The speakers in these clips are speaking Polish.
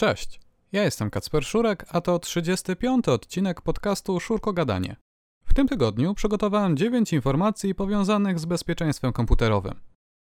Cześć, ja jestem Kacper Szurek, a to 35. odcinek podcastu Szurko Gadanie. W tym tygodniu przygotowałem 9 informacji powiązanych z bezpieczeństwem komputerowym.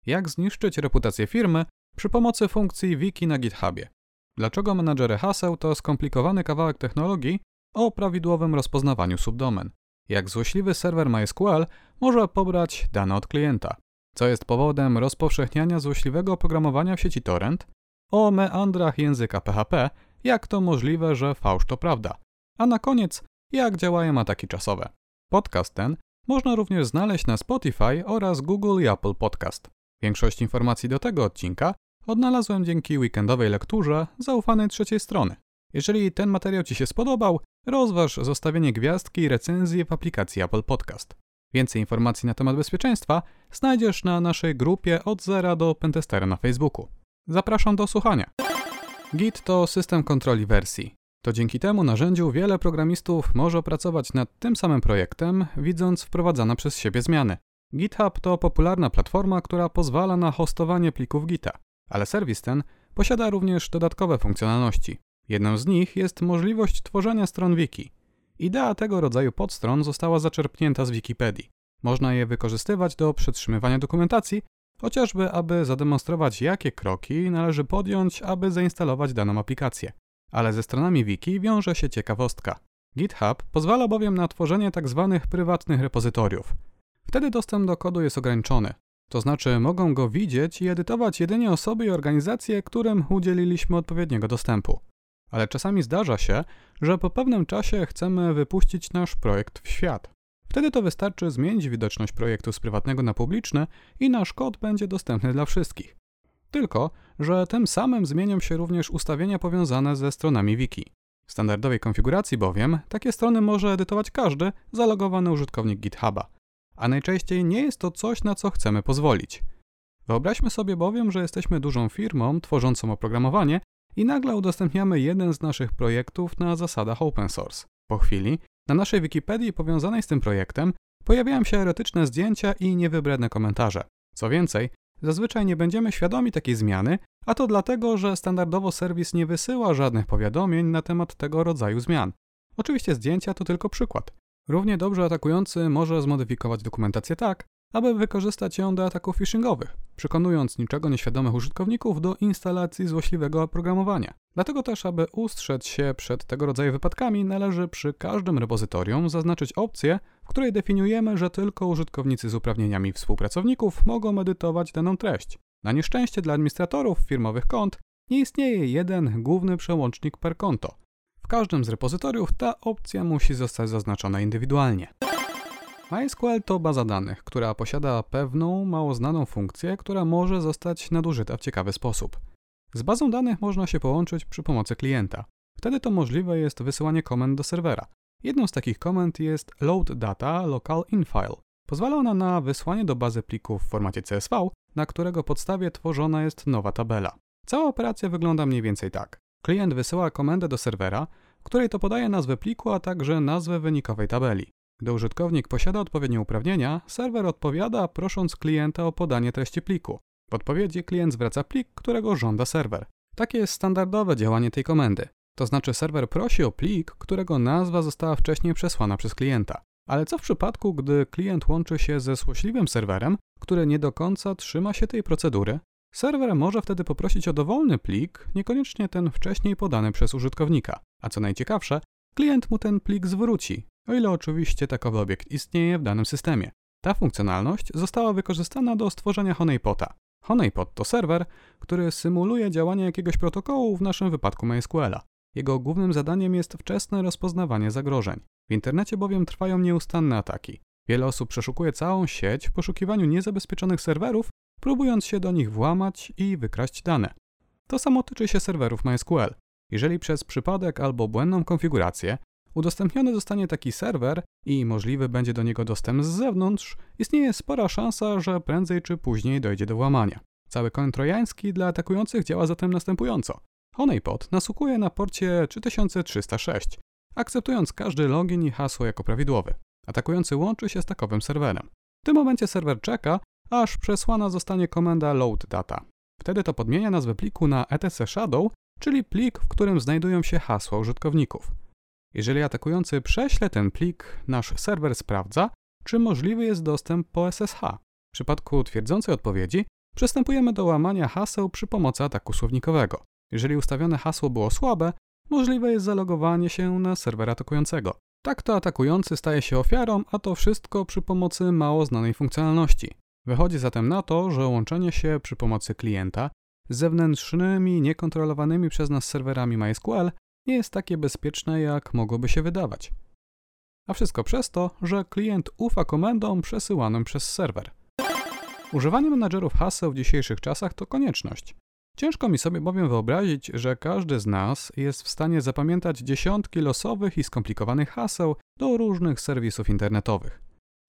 Jak zniszczyć reputację firmy przy pomocy funkcji wiki na GitHubie. Dlaczego menadżery haseł to skomplikowany kawałek technologii o prawidłowym rozpoznawaniu subdomen. Jak złośliwy serwer MySQL może pobrać dane od klienta. Co jest powodem rozpowszechniania złośliwego oprogramowania w sieci torrent o meandrach języka PHP, jak to możliwe, że fałsz to prawda. A na koniec, jak działają ataki czasowe. Podcast ten można również znaleźć na Spotify oraz Google i Apple Podcast. Większość informacji do tego odcinka odnalazłem dzięki weekendowej lekturze zaufanej trzeciej strony. Jeżeli ten materiał Ci się spodobał, rozważ zostawienie gwiazdki i recenzji w aplikacji Apple Podcast. Więcej informacji na temat bezpieczeństwa znajdziesz na naszej grupie od zera do Pentestera na Facebooku. Zapraszam do słuchania. Git to system kontroli wersji. To dzięki temu narzędziu wiele programistów może pracować nad tym samym projektem, widząc wprowadzane przez siebie zmiany. GitHub to popularna platforma, która pozwala na hostowanie plików Gita, ale serwis ten posiada również dodatkowe funkcjonalności. Jedną z nich jest możliwość tworzenia stron wiki. Idea tego rodzaju podstron została zaczerpnięta z Wikipedii. Można je wykorzystywać do przetrzymywania dokumentacji chociażby aby zademonstrować, jakie kroki należy podjąć, aby zainstalować daną aplikację. Ale ze stronami wiki wiąże się ciekawostka. GitHub pozwala bowiem na tworzenie tzw. Tak prywatnych repozytoriów. Wtedy dostęp do kodu jest ograniczony, to znaczy mogą go widzieć i edytować jedynie osoby i organizacje, którym udzieliliśmy odpowiedniego dostępu. Ale czasami zdarza się, że po pewnym czasie chcemy wypuścić nasz projekt w świat. Wtedy to wystarczy zmienić widoczność projektu z prywatnego na publiczny i nasz kod będzie dostępny dla wszystkich. Tylko, że tym samym zmienią się również ustawienia powiązane ze stronami wiki. W standardowej konfiguracji bowiem takie strony może edytować każdy zalogowany użytkownik GitHuba, a najczęściej nie jest to coś, na co chcemy pozwolić. Wyobraźmy sobie bowiem, że jesteśmy dużą firmą tworzącą oprogramowanie i nagle udostępniamy jeden z naszych projektów na zasadach open source. Po chwili na naszej Wikipedii powiązanej z tym projektem pojawiają się erotyczne zdjęcia i niewybredne komentarze. Co więcej, zazwyczaj nie będziemy świadomi takiej zmiany, a to dlatego, że standardowo serwis nie wysyła żadnych powiadomień na temat tego rodzaju zmian. Oczywiście zdjęcia to tylko przykład. Równie dobrze atakujący może zmodyfikować dokumentację tak, aby wykorzystać ją do ataków phishingowych, przekonując niczego nieświadomych użytkowników do instalacji złośliwego oprogramowania. Dlatego też, aby ustrzec się przed tego rodzaju wypadkami, należy przy każdym repozytorium zaznaczyć opcję, w której definiujemy, że tylko użytkownicy z uprawnieniami współpracowników mogą edytować daną treść. Na nieszczęście dla administratorów firmowych kont nie istnieje jeden główny przełącznik per konto. W każdym z repozytoriów ta opcja musi zostać zaznaczona indywidualnie. MySQL to baza danych, która posiada pewną, mało znaną funkcję, która może zostać nadużyta w ciekawy sposób. Z bazą danych można się połączyć przy pomocy klienta. Wtedy to możliwe jest wysyłanie komend do serwera. Jedną z takich komend jest load data local infile. Pozwala ona na wysłanie do bazy plików w formacie CSV, na którego podstawie tworzona jest nowa tabela. Cała operacja wygląda mniej więcej tak. Klient wysyła komendę do serwera, której to podaje nazwę pliku, a także nazwę wynikowej tabeli. Gdy użytkownik posiada odpowiednie uprawnienia, serwer odpowiada, prosząc klienta o podanie treści pliku. W odpowiedzi klient zwraca plik, którego żąda serwer. Takie jest standardowe działanie tej komendy. To znaczy serwer prosi o plik, którego nazwa została wcześniej przesłana przez klienta. Ale co w przypadku, gdy klient łączy się ze złośliwym serwerem, który nie do końca trzyma się tej procedury? Serwer może wtedy poprosić o dowolny plik, niekoniecznie ten wcześniej podany przez użytkownika. A co najciekawsze, klient mu ten plik zwróci, o ile oczywiście takowy obiekt istnieje w danym systemie. Ta funkcjonalność została wykorzystana do stworzenia Honeypota. Honeypot to serwer, który symuluje działanie jakiegoś protokołu, w naszym wypadku MySQL-a. Jego głównym zadaniem jest wczesne rozpoznawanie zagrożeń. W internecie bowiem trwają nieustanne ataki. Wiele osób przeszukuje całą sieć w poszukiwaniu niezabezpieczonych serwerów, próbując się do nich włamać i wykraść dane. To samo tyczy się serwerów MySQL. Jeżeli przez przypadek albo błędną konfigurację udostępniony zostanie taki serwer i możliwy będzie do niego dostęp z zewnątrz, istnieje spora szansa, że prędzej czy później dojdzie do włamania. Cały koń trojański dla atakujących działa zatem następująco. Honeypot nasługuje na porcie 3306, akceptując każdy login i hasło jako prawidłowy. Atakujący łączy się z takowym serwerem. W tym momencie serwer czeka, aż przesłana zostanie komenda load data. Wtedy to podmienia nazwę pliku na etc shadow czyli plik, w którym znajdują się hasła użytkowników. Jeżeli atakujący prześle ten plik, nasz serwer sprawdza, czy możliwy jest dostęp po SSH. W przypadku twierdzącej odpowiedzi przystępujemy do łamania haseł przy pomocy ataku słownikowego. Jeżeli ustawione hasło było słabe, możliwe jest zalogowanie się na serwer atakującego. Tak to atakujący staje się ofiarą, a to wszystko przy pomocy mało znanej funkcjonalności. Wychodzi zatem na to, że łączenie się przy pomocy klienta z zewnętrznymi, niekontrolowanymi przez nas serwerami MySQL nie jest takie bezpieczne, jak mogłoby się wydawać. A wszystko przez to, że klient ufa komendom przesyłanym przez serwer. Używanie menadżerów haseł w dzisiejszych czasach to konieczność. Ciężko mi sobie bowiem wyobrazić, że każdy z nas jest w stanie zapamiętać dziesiątki losowych i skomplikowanych haseł do różnych serwisów internetowych.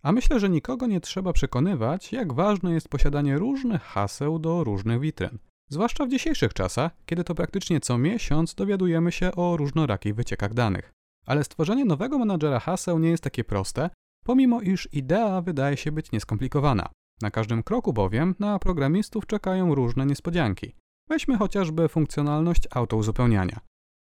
A myślę, że nikogo nie trzeba przekonywać, jak ważne jest posiadanie różnych haseł do różnych witryn. Zwłaszcza w dzisiejszych czasach, kiedy to praktycznie co miesiąc dowiadujemy się o różnorakich wyciekach danych. Ale stworzenie nowego menadżera haseł nie jest takie proste, pomimo iż idea wydaje się być nieskomplikowana. Na każdym kroku bowiem na programistów czekają różne niespodzianki. Weźmy chociażby funkcjonalność autouzupełniania.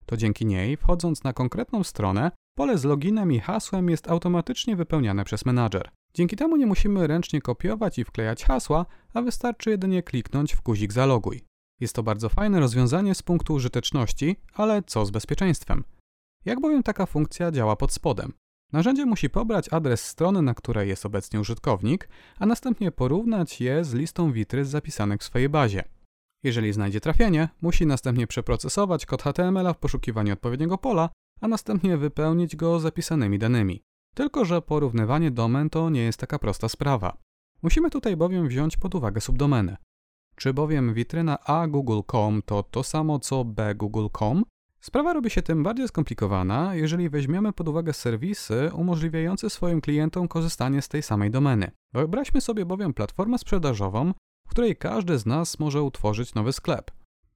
To dzięki niej, wchodząc na konkretną stronę, pole z loginem i hasłem jest automatycznie wypełniane przez menadżer. Dzięki temu nie musimy ręcznie kopiować i wklejać hasła, a wystarczy jedynie kliknąć w guzik zaloguj. Jest to bardzo fajne rozwiązanie z punktu użyteczności, ale co z bezpieczeństwem? Jak bowiem taka funkcja działa pod spodem? Narzędzie musi pobrać adres strony, na której jest obecnie użytkownik, a następnie porównać je z listą witry zapisanych w swojej bazie. Jeżeli znajdzie trafienie, musi następnie przeprocesować kod HTML w poszukiwaniu odpowiedniego pola, a następnie wypełnić go zapisanymi danymi. Tylko, że porównywanie domen to nie jest taka prosta sprawa. Musimy tutaj bowiem wziąć pod uwagę subdomeny. Czy bowiem witryna a google.com to to samo co b google.com? Sprawa robi się tym bardziej skomplikowana, jeżeli weźmiemy pod uwagę serwisy umożliwiające swoim klientom korzystanie z tej samej domeny. Wyobraźmy sobie bowiem platformę sprzedażową, w której każdy z nas może utworzyć nowy sklep.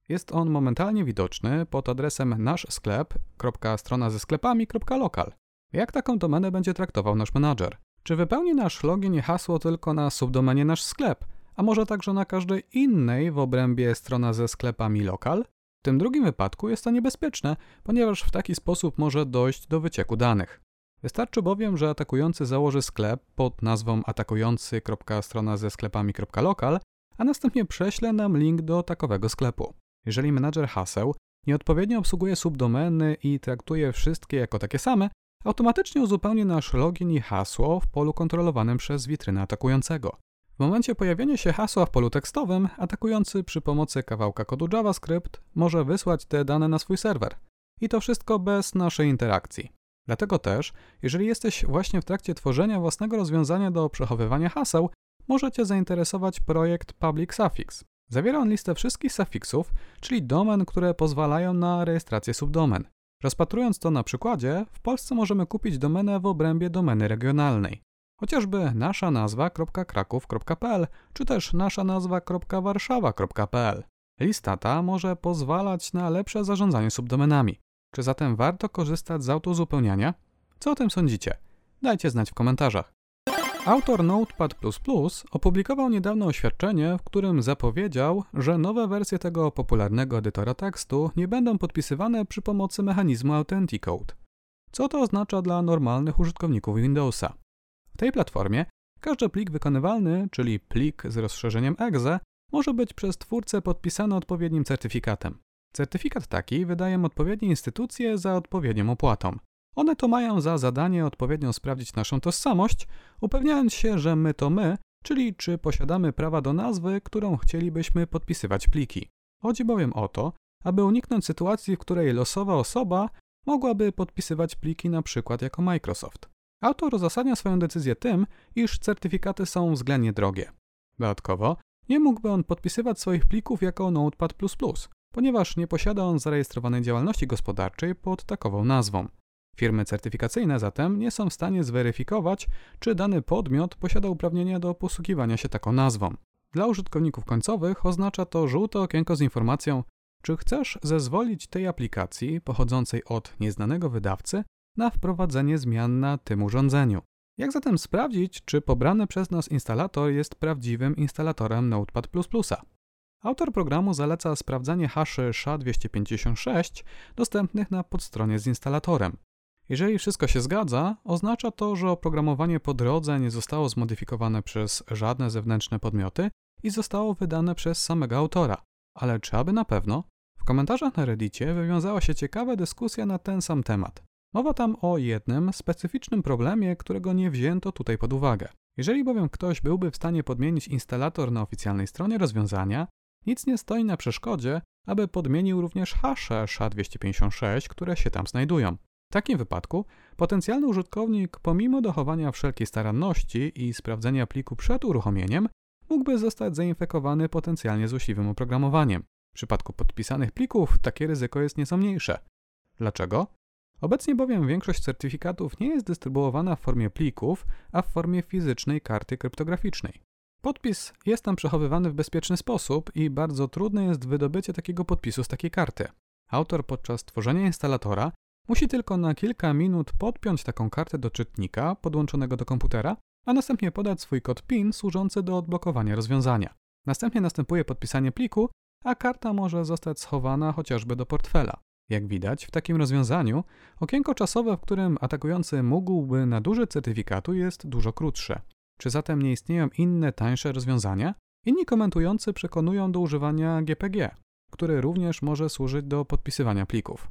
Jest on momentalnie widoczny pod adresem naszsklep.strona ze sklepami.lokal. Jak taką domenę będzie traktował nasz menadżer? Czy wypełni nasz login i hasło tylko na subdomenie nasz sklep, a może także na każdej innej w obrębie strona ze sklepami lokal? W tym drugim wypadku jest to niebezpieczne, ponieważ w taki sposób może dojść do wycieku danych. Wystarczy bowiem, że atakujący założy sklep pod nazwą atakujący.strona ze sklepami.lokal, a następnie prześle nam link do takowego sklepu. Jeżeli menadżer haseł nieodpowiednio obsługuje subdomeny i traktuje wszystkie jako takie same, automatycznie uzupełni nasz login i hasło w polu kontrolowanym przez witrynę atakującego. W momencie pojawienia się hasła w polu tekstowym, atakujący przy pomocy kawałka kodu JavaScript może wysłać te dane na swój serwer. I to wszystko bez naszej interakcji. Dlatego też, jeżeli jesteś właśnie w trakcie tworzenia własnego rozwiązania do przechowywania haseł, możecie zainteresować projekt Public Suffix. Zawiera on listę wszystkich sufiksów, czyli domen, które pozwalają na rejestrację subdomen. Rozpatrując to na przykładzie, w Polsce możemy kupić domenę w obrębie domeny regionalnej. Chociażby nasza nazwa.kraków.pl czy też nasza nazwa.warszawa.pl. Lista ta może pozwalać na lepsze zarządzanie subdomenami. Czy zatem warto korzystać z autozupełniania? Co o tym sądzicie? Dajcie znać w komentarzach. Autor Notepad opublikował niedawno oświadczenie, w którym zapowiedział, że nowe wersje tego popularnego edytora tekstu nie będą podpisywane przy pomocy mechanizmu Authenticode. Co to oznacza dla normalnych użytkowników Windowsa? W tej platformie każdy plik wykonywalny, czyli plik z rozszerzeniem exe, może być przez twórcę podpisany odpowiednim certyfikatem. Certyfikat taki wydają odpowiednie instytucje za odpowiednią opłatą. One to mają za zadanie odpowiednio sprawdzić naszą tożsamość, upewniając się, że my to my, czyli czy posiadamy prawa do nazwy, którą chcielibyśmy podpisywać pliki. Chodzi bowiem o to, aby uniknąć sytuacji, w której losowa osoba mogłaby podpisywać pliki przykład jako Microsoft. Autor uzasadnia swoją decyzję tym, iż certyfikaty są względnie drogie. Dodatkowo, nie mógłby on podpisywać swoich plików jako Notepad++, ponieważ nie posiada on zarejestrowanej działalności gospodarczej pod takową nazwą. Firmy certyfikacyjne zatem nie są w stanie zweryfikować, czy dany podmiot posiada uprawnienia do posługiwania się taką nazwą. Dla użytkowników końcowych oznacza to żółte okienko z informacją, czy chcesz zezwolić tej aplikacji pochodzącej od nieznanego wydawcy na wprowadzenie zmian na tym urządzeniu. Jak zatem sprawdzić, czy pobrany przez nas instalator jest prawdziwym instalatorem Notepad++? Autor programu zaleca sprawdzanie haszy SHA-256 dostępnych na podstronie z instalatorem. Jeżeli wszystko się zgadza, oznacza to, że oprogramowanie po drodze nie zostało zmodyfikowane przez żadne zewnętrzne podmioty i zostało wydane przez samego autora. Ale czy aby na pewno? W komentarzach na Reddicie wywiązała się ciekawa dyskusja na ten sam temat. Mowa tam o jednym specyficznym problemie, którego nie wzięto tutaj pod uwagę. Jeżeli bowiem ktoś byłby w stanie podmienić instalator na oficjalnej stronie rozwiązania, nic nie stoi na przeszkodzie, aby podmienił również hasze SHA-256, które się tam znajdują. W takim wypadku potencjalny użytkownik, pomimo dochowania wszelkiej staranności i sprawdzenia pliku przed uruchomieniem, mógłby zostać zainfekowany potencjalnie złośliwym oprogramowaniem. W przypadku podpisanych plików takie ryzyko jest nieco mniejsze. Dlaczego? Obecnie bowiem większość certyfikatów nie jest dystrybuowana w formie plików, a w formie fizycznej karty kryptograficznej. Podpis jest tam przechowywany w bezpieczny sposób i bardzo trudne jest wydobycie takiego podpisu z takiej karty. Autor podczas tworzenia instalatora musi tylko na kilka minut podpiąć taką kartę do czytnika podłączonego do komputera, a następnie podać swój kod PIN służący do odblokowania rozwiązania. Następnie następuje podpisanie pliku, a karta może zostać schowana chociażby do portfela. Jak widać, w takim rozwiązaniu okienko czasowe, w którym atakujący mógłby nadużyć certyfikatu, jest dużo krótsze. Czy zatem nie istnieją inne, tańsze rozwiązania? Inni komentujący przekonują do używania GPG, który również może służyć do podpisywania plików.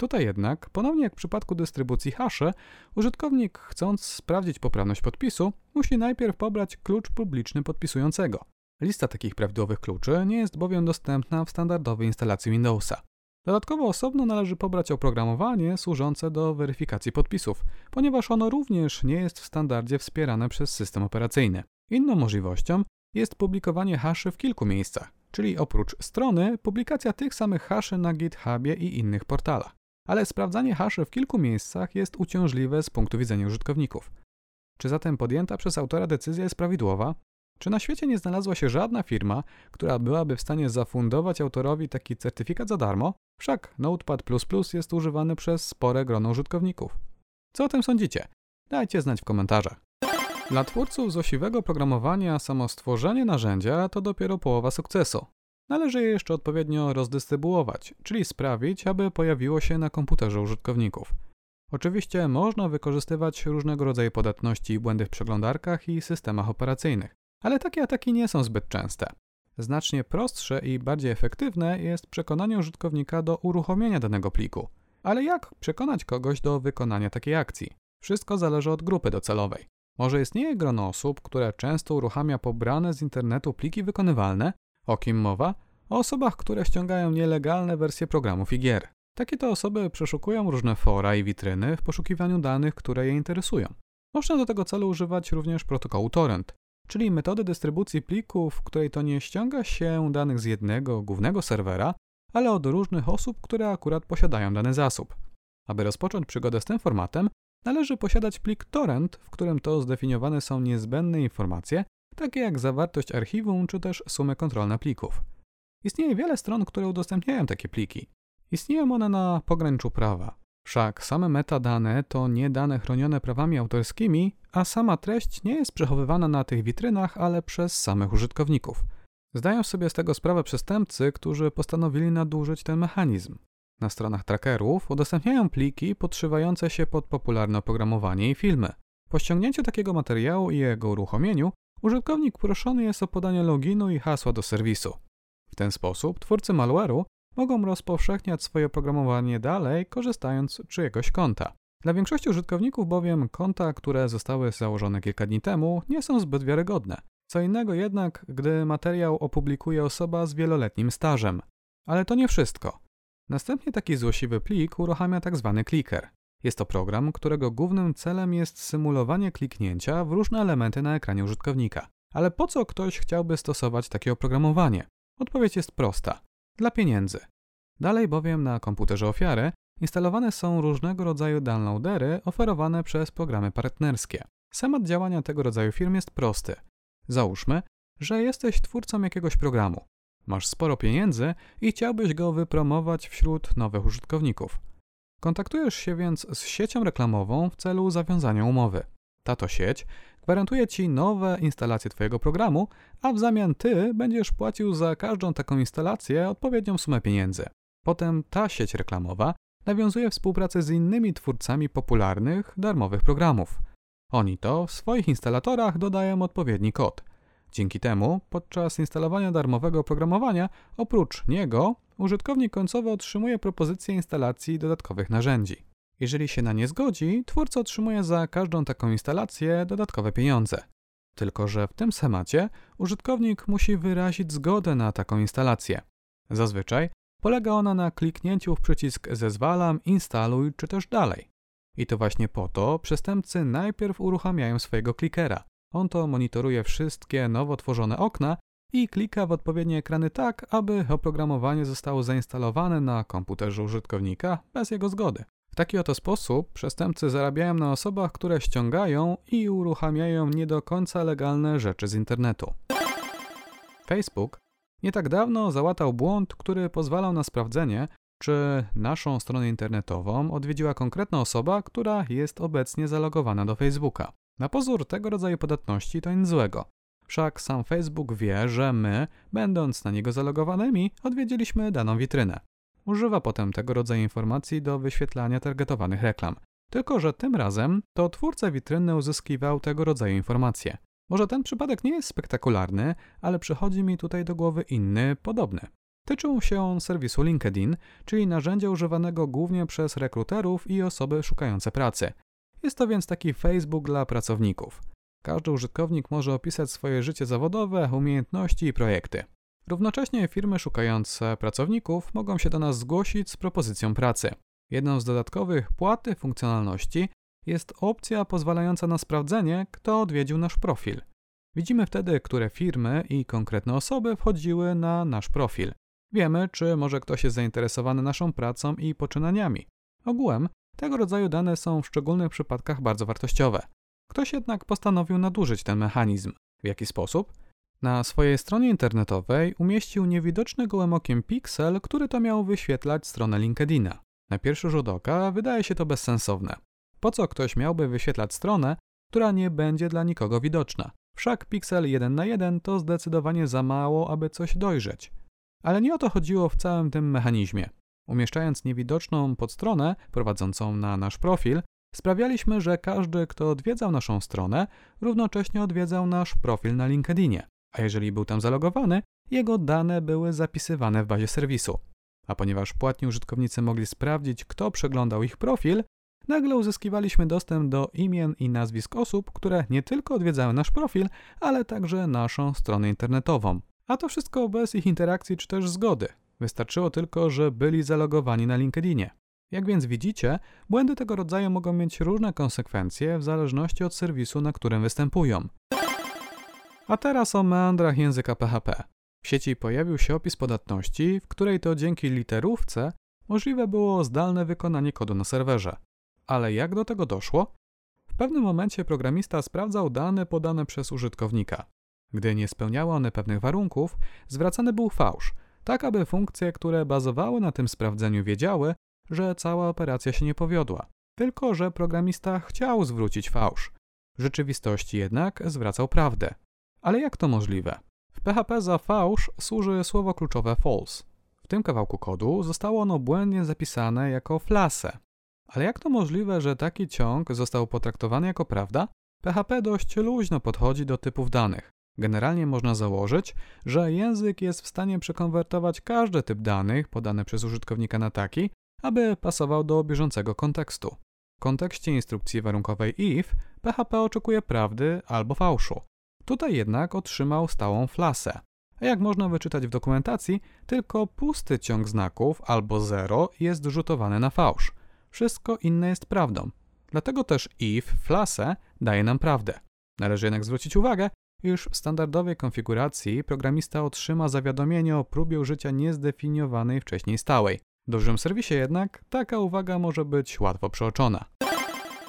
Tutaj jednak, ponownie jak w przypadku dystrybucji hasze, użytkownik chcąc sprawdzić poprawność podpisu, musi najpierw pobrać klucz publiczny podpisującego. Lista takich prawidłowych kluczy nie jest bowiem dostępna w standardowej instalacji Windowsa. Dodatkowo osobno należy pobrać oprogramowanie służące do weryfikacji podpisów, ponieważ ono również nie jest w standardzie wspierane przez system operacyjny. Inną możliwością jest publikowanie haszy w kilku miejscach, czyli oprócz strony, publikacja tych samych haszy na GitHubie i innych portalach. Ale sprawdzanie haszy w kilku miejscach jest uciążliwe z punktu widzenia użytkowników. Czy zatem podjęta przez autora decyzja jest prawidłowa? Czy na świecie nie znalazła się żadna firma, która byłaby w stanie zafundować autorowi taki certyfikat za darmo? Wszak Notepad jest używany przez spore grono użytkowników. Co o tym sądzicie? Dajcie znać w komentarzach. Dla twórców złośliwego programowania samo stworzenie narzędzia to dopiero połowa sukcesu. Należy je jeszcze odpowiednio rozdystrybuować, czyli sprawić, aby pojawiło się na komputerze użytkowników. Oczywiście można wykorzystywać różnego rodzaju podatności i błędy w przeglądarkach i systemach operacyjnych. Ale takie ataki nie są zbyt częste. Znacznie prostsze i bardziej efektywne jest przekonanie użytkownika do uruchomienia danego pliku. Ale jak przekonać kogoś do wykonania takiej akcji? Wszystko zależy od grupy docelowej. Może istnieje grono osób, które często uruchamia pobrane z internetu pliki wykonywalne, o kim mowa? O osobach, które ściągają nielegalne wersje programów i gier. Takie to osoby przeszukują różne fora i witryny w poszukiwaniu danych, które je interesują. Można do tego celu używać również protokołu torrent, czyli metody dystrybucji plików, w której to nie ściąga się danych z jednego głównego serwera, ale od różnych osób, które akurat posiadają dany zasób. Aby rozpocząć przygodę z tym formatem, należy posiadać plik torrent, w którym to zdefiniowane są niezbędne informacje, takie jak zawartość archiwum czy też sumy kontrolne plików. Istnieje wiele stron, które udostępniają takie pliki. Istnieją one na pograniczu prawa. Wszak same metadane to nie dane chronione prawami autorskimi, a sama treść nie jest przechowywana na tych witrynach, ale przez samych użytkowników. Zdają sobie z tego sprawę przestępcy, którzy postanowili nadużyć ten mechanizm. Na stronach trackerów udostępniają pliki podszywające się pod popularne oprogramowanie i filmy. Po ściągnięciu takiego materiału i jego uruchomieniu, użytkownik proszony jest o podanie loginu i hasła do serwisu. W ten sposób twórcy malware'u mogą rozpowszechniać swoje oprogramowanie dalej, korzystając z czyjegoś konta. Dla większości użytkowników bowiem konta, które zostały założone kilka dni temu, nie są zbyt wiarygodne. Co innego jednak, gdy materiał opublikuje osoba z wieloletnim stażem. Ale to nie wszystko. Następnie taki złośliwy plik uruchamia tzw. Tak clicker. Jest to program, którego głównym celem jest symulowanie kliknięcia w różne elementy na ekranie użytkownika. Ale po co ktoś chciałby stosować takie oprogramowanie? Odpowiedź jest prosta dla pieniędzy. Dalej bowiem na komputerze ofiary instalowane są różnego rodzaju downloadery oferowane przez programy partnerskie. Schemat działania tego rodzaju firm jest prosty. Załóżmy, że jesteś twórcą jakiegoś programu. Masz sporo pieniędzy i chciałbyś go wypromować wśród nowych użytkowników. Kontaktujesz się więc z siecią reklamową w celu zawiązania umowy. Tato sieć gwarantuje Ci nowe instalacje Twojego programu, a w zamian Ty będziesz płacił za każdą taką instalację odpowiednią sumę pieniędzy. Potem ta sieć reklamowa nawiązuje współpracę z innymi twórcami popularnych, darmowych programów. Oni to w swoich instalatorach dodają odpowiedni kod. Dzięki temu, podczas instalowania darmowego oprogramowania, oprócz niego, użytkownik końcowy otrzymuje propozycję instalacji dodatkowych narzędzi. Jeżeli się na nie zgodzi, twórca otrzymuje za każdą taką instalację dodatkowe pieniądze. Tylko, że w tym schemacie użytkownik musi wyrazić zgodę na taką instalację. Zazwyczaj polega ona na kliknięciu w przycisk zezwalam, instaluj czy też dalej. I to właśnie po to przestępcy najpierw uruchamiają swojego klikera. On to monitoruje wszystkie nowo tworzone okna i klika w odpowiednie ekrany tak, aby oprogramowanie zostało zainstalowane na komputerze użytkownika bez jego zgody. W taki oto sposób przestępcy zarabiają na osobach, które ściągają i uruchamiają nie do końca legalne rzeczy z internetu. Facebook nie tak dawno załatał błąd, który pozwalał na sprawdzenie, czy naszą stronę internetową odwiedziła konkretna osoba, która jest obecnie zalogowana do Facebooka. Na pozór tego rodzaju podatności to nic złego. Wszak sam Facebook wie, że my, będąc na niego zalogowanymi, odwiedziliśmy daną witrynę. Używa potem tego rodzaju informacji do wyświetlania targetowanych reklam. Tylko, że tym razem to twórca witryny uzyskiwał tego rodzaju informacje. Może ten przypadek nie jest spektakularny, ale przychodzi mi tutaj do głowy inny, podobny. Tyczył się on serwisu LinkedIn, czyli narzędzia używanego głównie przez rekruterów i osoby szukające pracy. Jest to więc taki Facebook dla pracowników. Każdy użytkownik może opisać swoje życie zawodowe, umiejętności i projekty. Równocześnie firmy szukające pracowników mogą się do nas zgłosić z propozycją pracy. Jedną z dodatkowych płaty funkcjonalności jest opcja pozwalająca na sprawdzenie, kto odwiedził nasz profil. Widzimy wtedy, które firmy i konkretne osoby wchodziły na nasz profil. Wiemy, czy może ktoś jest zainteresowany naszą pracą i poczynaniami. Ogółem tego rodzaju dane są w szczególnych przypadkach bardzo wartościowe. Ktoś jednak postanowił nadużyć ten mechanizm. W jaki sposób? Na swojej stronie internetowej umieścił niewidoczny gołym okiem piksel, który to miał wyświetlać stronę LinkedIna. Na pierwszy rzut oka wydaje się to bezsensowne. Po co ktoś miałby wyświetlać stronę, która nie będzie dla nikogo widoczna? Wszak piksel 1 na 1 to zdecydowanie za mało, aby coś dojrzeć. Ale nie o to chodziło w całym tym mechanizmie. Umieszczając niewidoczną podstronę prowadzącą na nasz profil, sprawialiśmy, że każdy, kto odwiedzał naszą stronę, równocześnie odwiedzał nasz profil na LinkedInie a jeżeli był tam zalogowany, jego dane były zapisywane w bazie serwisu. A ponieważ płatni użytkownicy mogli sprawdzić, kto przeglądał ich profil, nagle uzyskiwaliśmy dostęp do imion i nazwisk osób, które nie tylko odwiedzały nasz profil, ale także naszą stronę internetową. A to wszystko bez ich interakcji czy też zgody. Wystarczyło tylko, że byli zalogowani na LinkedInie. Jak więc widzicie, błędy tego rodzaju mogą mieć różne konsekwencje w zależności od serwisu, na którym występują. A teraz o meandrach języka PHP. W sieci pojawił się opis podatności, w której to dzięki literówce możliwe było zdalne wykonanie kodu na serwerze. Ale jak do tego doszło? W pewnym momencie programista sprawdzał dane podane przez użytkownika. Gdy nie spełniały one pewnych warunków, zwracany był fałsz, tak aby funkcje, które bazowały na tym sprawdzeniu, wiedziały, że cała operacja się nie powiodła. Tylko, że programista chciał zwrócić fałsz. W rzeczywistości jednak zwracał prawdę. Ale jak to możliwe? W PHP za fałsz służy słowo kluczowe false. W tym kawałku kodu zostało ono błędnie zapisane jako flase. Ale jak to możliwe, że taki ciąg został potraktowany jako prawda? PHP dość luźno podchodzi do typów danych. Generalnie można założyć, że język jest w stanie przekonwertować każdy typ danych podany przez użytkownika na taki, aby pasował do bieżącego kontekstu. W kontekście instrukcji warunkowej if PHP oczekuje prawdy albo fałszu. Tutaj jednak otrzymał stałą flasę. A jak można wyczytać w dokumentacji, tylko pusty ciąg znaków albo zero jest rzutowany na fałsz. Wszystko inne jest prawdą. Dlatego też if flasę daje nam prawdę. Należy jednak zwrócić uwagę, iż w standardowej konfiguracji programista otrzyma zawiadomienie o próbie użycia niezdefiniowanej wcześniej stałej. W dużym serwisie jednak taka uwaga może być łatwo przeoczona.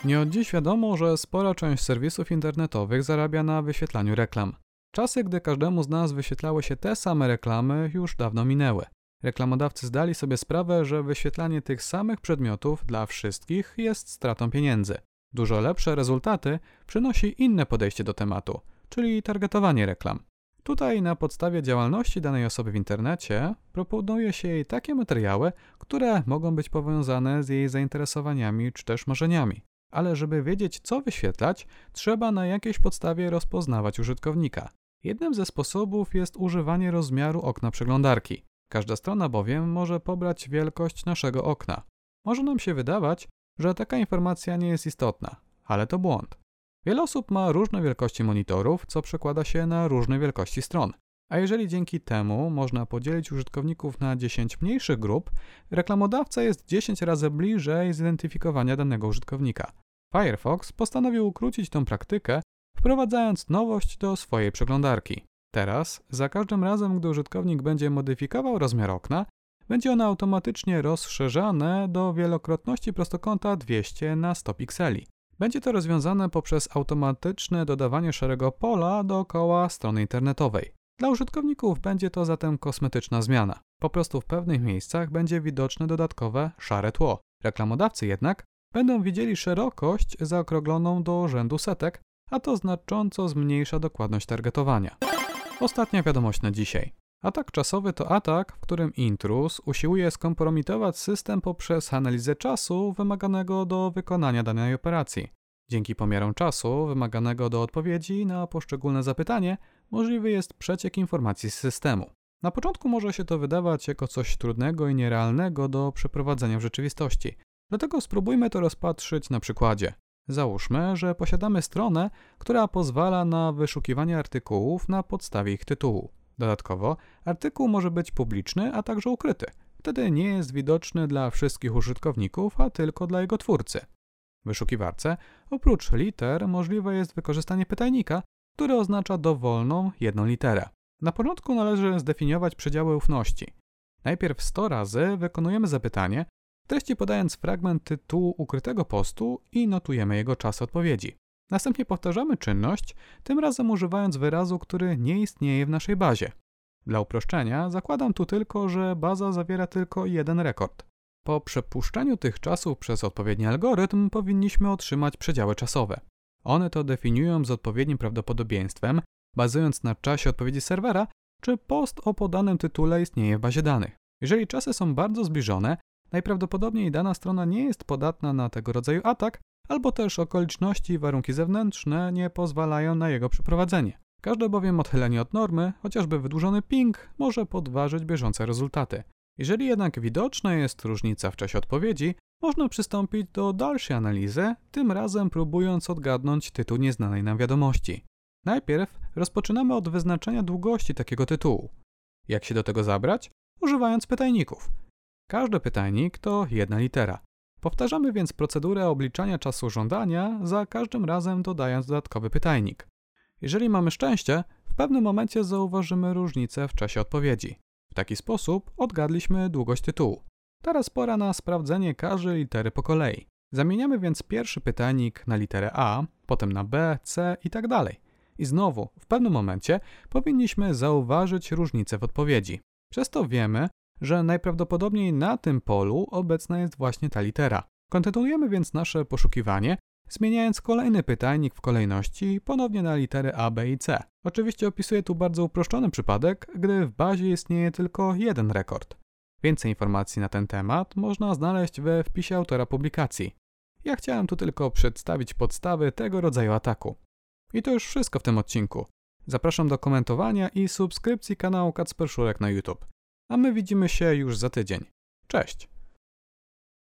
Nie od dziś wiadomo, że spora część serwisów internetowych zarabia na wyświetlaniu reklam. Czasy, gdy każdemu z nas wyświetlały się te same reklamy, już dawno minęły. Reklamodawcy zdali sobie sprawę, że wyświetlanie tych samych przedmiotów dla wszystkich jest stratą pieniędzy. Dużo lepsze rezultaty przynosi inne podejście do tematu, czyli targetowanie reklam. Tutaj na podstawie działalności danej osoby w internecie proponuje się jej takie materiały, które mogą być powiązane z jej zainteresowaniami czy też marzeniami. Ale żeby wiedzieć, co wyświetlać, trzeba na jakiejś podstawie rozpoznawać użytkownika. Jednym ze sposobów jest używanie rozmiaru okna przeglądarki. Każda strona bowiem może pobrać wielkość naszego okna. Może nam się wydawać, że taka informacja nie jest istotna, ale to błąd. Wiele osób ma różne wielkości monitorów, co przekłada się na różne wielkości stron. A jeżeli dzięki temu można podzielić użytkowników na 10 mniejszych grup, reklamodawca jest 10 razy bliżej zidentyfikowania danego użytkownika. Firefox postanowił ukrócić tę praktykę, wprowadzając nowość do swojej przeglądarki. Teraz, za każdym razem, gdy użytkownik będzie modyfikował rozmiar okna, będzie ono automatycznie rozszerzane do wielokrotności prostokąta 200 na 100 pikseli. Będzie to rozwiązane poprzez automatyczne dodawanie szarego pola dookoła strony internetowej. Dla użytkowników będzie to zatem kosmetyczna zmiana. Po prostu w pewnych miejscach będzie widoczne dodatkowe szare tło. Reklamodawcy jednak będą widzieli szerokość zaokrągloną do rzędu setek, a to znacząco zmniejsza dokładność targetowania. Ostatnia wiadomość na dzisiaj. Atak czasowy to atak, w którym intruz usiłuje skompromitować system poprzez analizę czasu wymaganego do wykonania danej operacji. Dzięki pomiarom czasu wymaganego do odpowiedzi na poszczególne zapytanie możliwy jest przeciek informacji z systemu. Na początku może się to wydawać jako coś trudnego i nierealnego do przeprowadzenia w rzeczywistości. Dlatego spróbujmy to rozpatrzyć na przykładzie. Załóżmy, że posiadamy stronę, która pozwala na wyszukiwanie artykułów na podstawie ich tytułu. Dodatkowo, artykuł może być publiczny, a także ukryty. Wtedy nie jest widoczny dla wszystkich użytkowników, a tylko dla jego twórcy. W wyszukiwarce oprócz liter możliwe jest wykorzystanie pytajnika, który oznacza dowolną jedną literę. Na początku należy zdefiniować przedziały ufności. Najpierw 100 razy wykonujemy zapytanie, treści podając fragment tytułu ukrytego postu i notujemy jego czas odpowiedzi. Następnie powtarzamy czynność, tym razem używając wyrazu, który nie istnieje w naszej bazie. Dla uproszczenia zakładam tu tylko, że baza zawiera tylko jeden rekord. Po przepuszczeniu tych czasów przez odpowiedni algorytm powinniśmy otrzymać przedziały czasowe. One to definiują z odpowiednim prawdopodobieństwem, bazując na czasie odpowiedzi serwera, czy post o podanym tytule istnieje w bazie danych. Jeżeli czasy są bardzo zbliżone, najprawdopodobniej dana strona nie jest podatna na tego rodzaju atak, albo też okoliczności i warunki zewnętrzne nie pozwalają na jego przeprowadzenie. Każde bowiem odchylenie od normy, chociażby wydłużony ping, może podważyć bieżące rezultaty. Jeżeli jednak widoczna jest różnica w czasie odpowiedzi, można przystąpić do dalszej analizy, tym razem próbując odgadnąć tytuł nieznanej nam wiadomości. Najpierw rozpoczynamy od wyznaczenia długości takiego tytułu. Jak się do tego zabrać? Używając pytajników. Każdy pytajnik to jedna litera. Powtarzamy więc procedurę obliczania czasu żądania, za każdym razem dodając dodatkowy pytajnik. Jeżeli mamy szczęście, w pewnym momencie zauważymy różnicę w czasie odpowiedzi. W taki sposób odgadliśmy długość tytułu. Teraz pora na sprawdzenie każdej litery po kolei. Zamieniamy więc pierwszy pytajnik na literę A, potem na B, C i tak dalej. I znowu, w pewnym momencie powinniśmy zauważyć różnicę w odpowiedzi. Przez to wiemy, że najprawdopodobniej na tym polu obecna jest właśnie ta litera. Kontynuujemy więc nasze poszukiwanie, zmieniając kolejny pytajnik w kolejności ponownie na litery A, B i C. Oczywiście opisuję tu bardzo uproszczony przypadek, gdy w bazie istnieje tylko jeden rekord. Więcej informacji na ten temat można znaleźć we wpisie autora publikacji. Ja chciałem tu tylko przedstawić podstawy tego rodzaju ataku. I to już wszystko w tym odcinku. Zapraszam do komentowania i subskrypcji kanału Kacper Szurek na YouTube. A my widzimy się już za tydzień. Cześć!